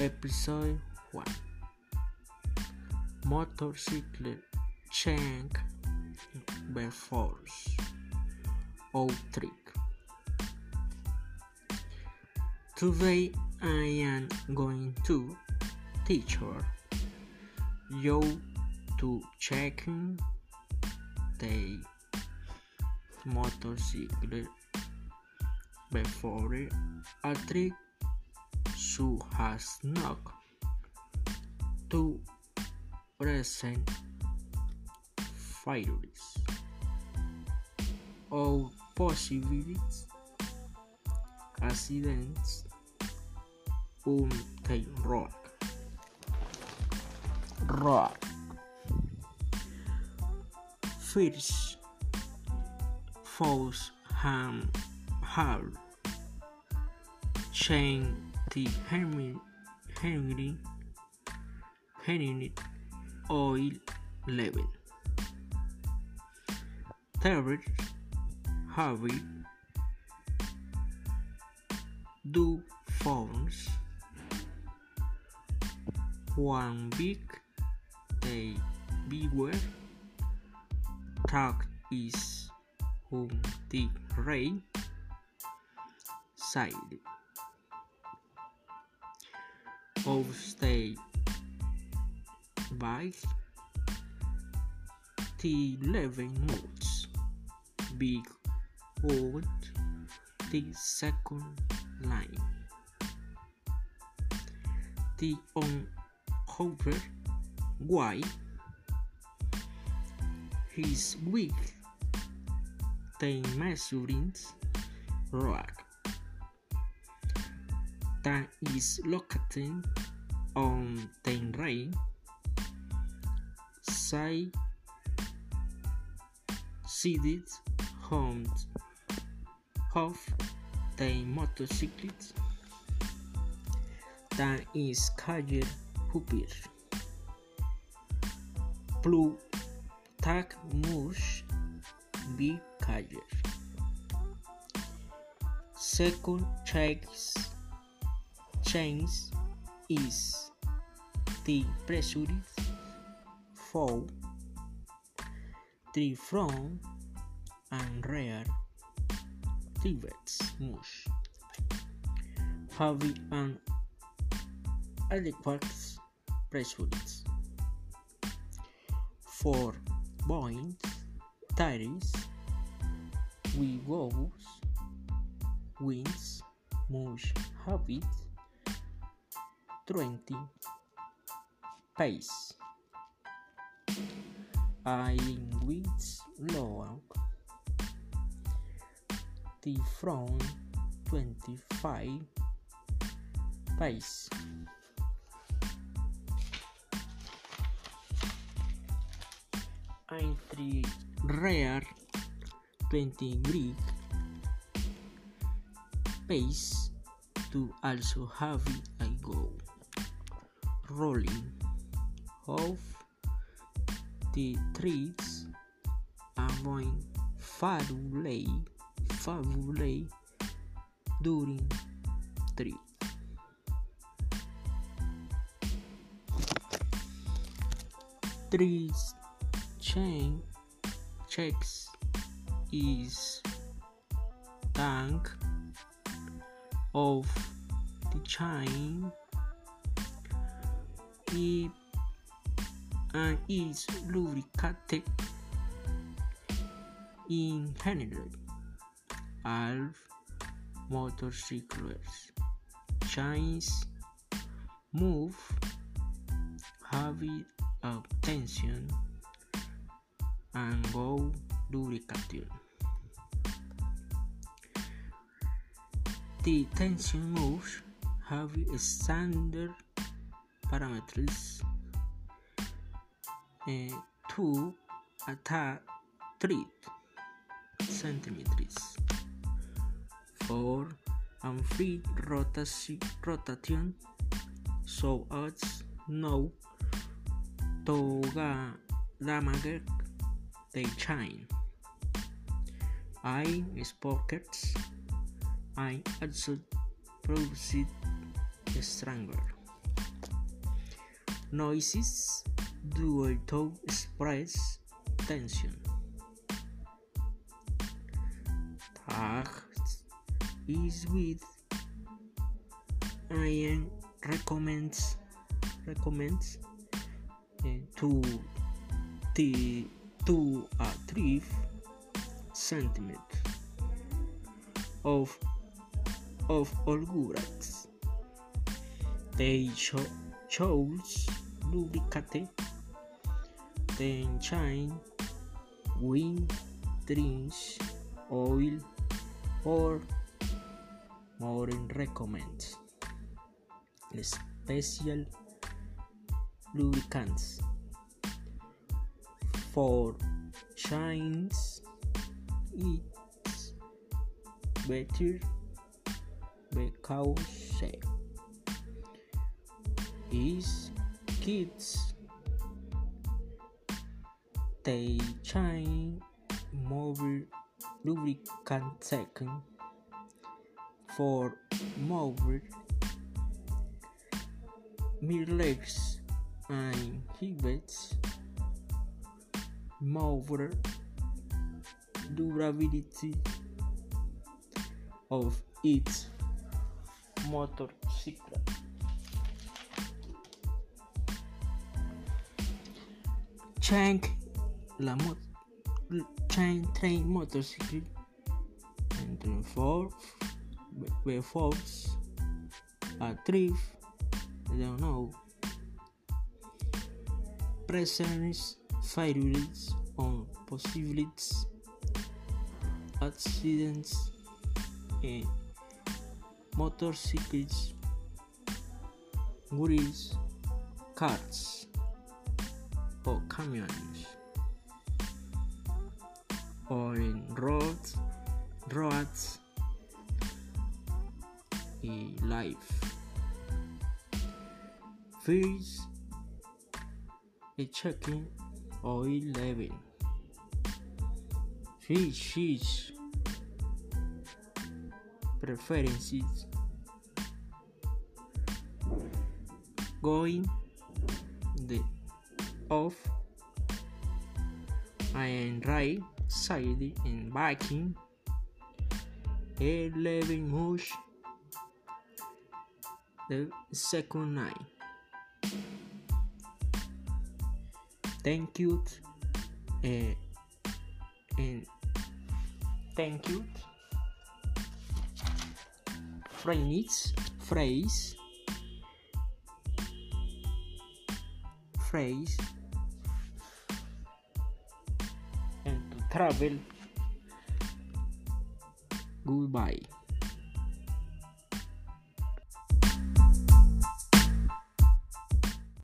Episode 1 Motorcycle Change Force or Trick. Today I am going to teach you to check the motorcycle before a trick who has not to present failures or possibilities accidents on the rock. Rock. First, false ham hard chain the Henry Henry Henry oil level. Third, Harvey do phones one big day beware talk is on the right side of the by the 11 notes big old the second line. The on hover why his wig the measuring rod that is located on right side seated on of the motorcycle that is called Hooper. Blue tag mush be called. Second checks change is the pressure for the front and rear rivets mush. Having an adequate pressure for point tires we goes wings mush habit 20 pace I with low the front 25 pace and the rear 20 degree pace to also have I go rolling of the trees avoid fabulay fabulay during tree trees chain checks is tank of the chain it and uh, is lubricated in general. All motorcycles. Chains move heavy of tension and go lubrication the tension moves have a standard parameters. Uh, to attack 3 centimeters. For and free rotation, rotation. So as no. To damage the chain. I sprockets I also produce stronger. Noises due to express tension. Tag is with Ian recommends recommends uh, to the to achieve sentiment of of all goods. They cho chose lubricate, then shine, wind, drinks, oil, or Morin recommends special lubricants for shines it's better because is kids they shine more lubricant second for more legs and inhibits more durability of its motorcycle. Change la mo chain train motorcycle. And reinforce reinforce a thrift I don't know. Presence failures on possible accidents in motorcycles, wheels, cars, or camiones, or in roads, roads, in life. First, a checking oil level. Fish preferences going the off and right side in backing 11 much the second night. Thank you uh, and thank you phrase phrase phrase travel. Goodbye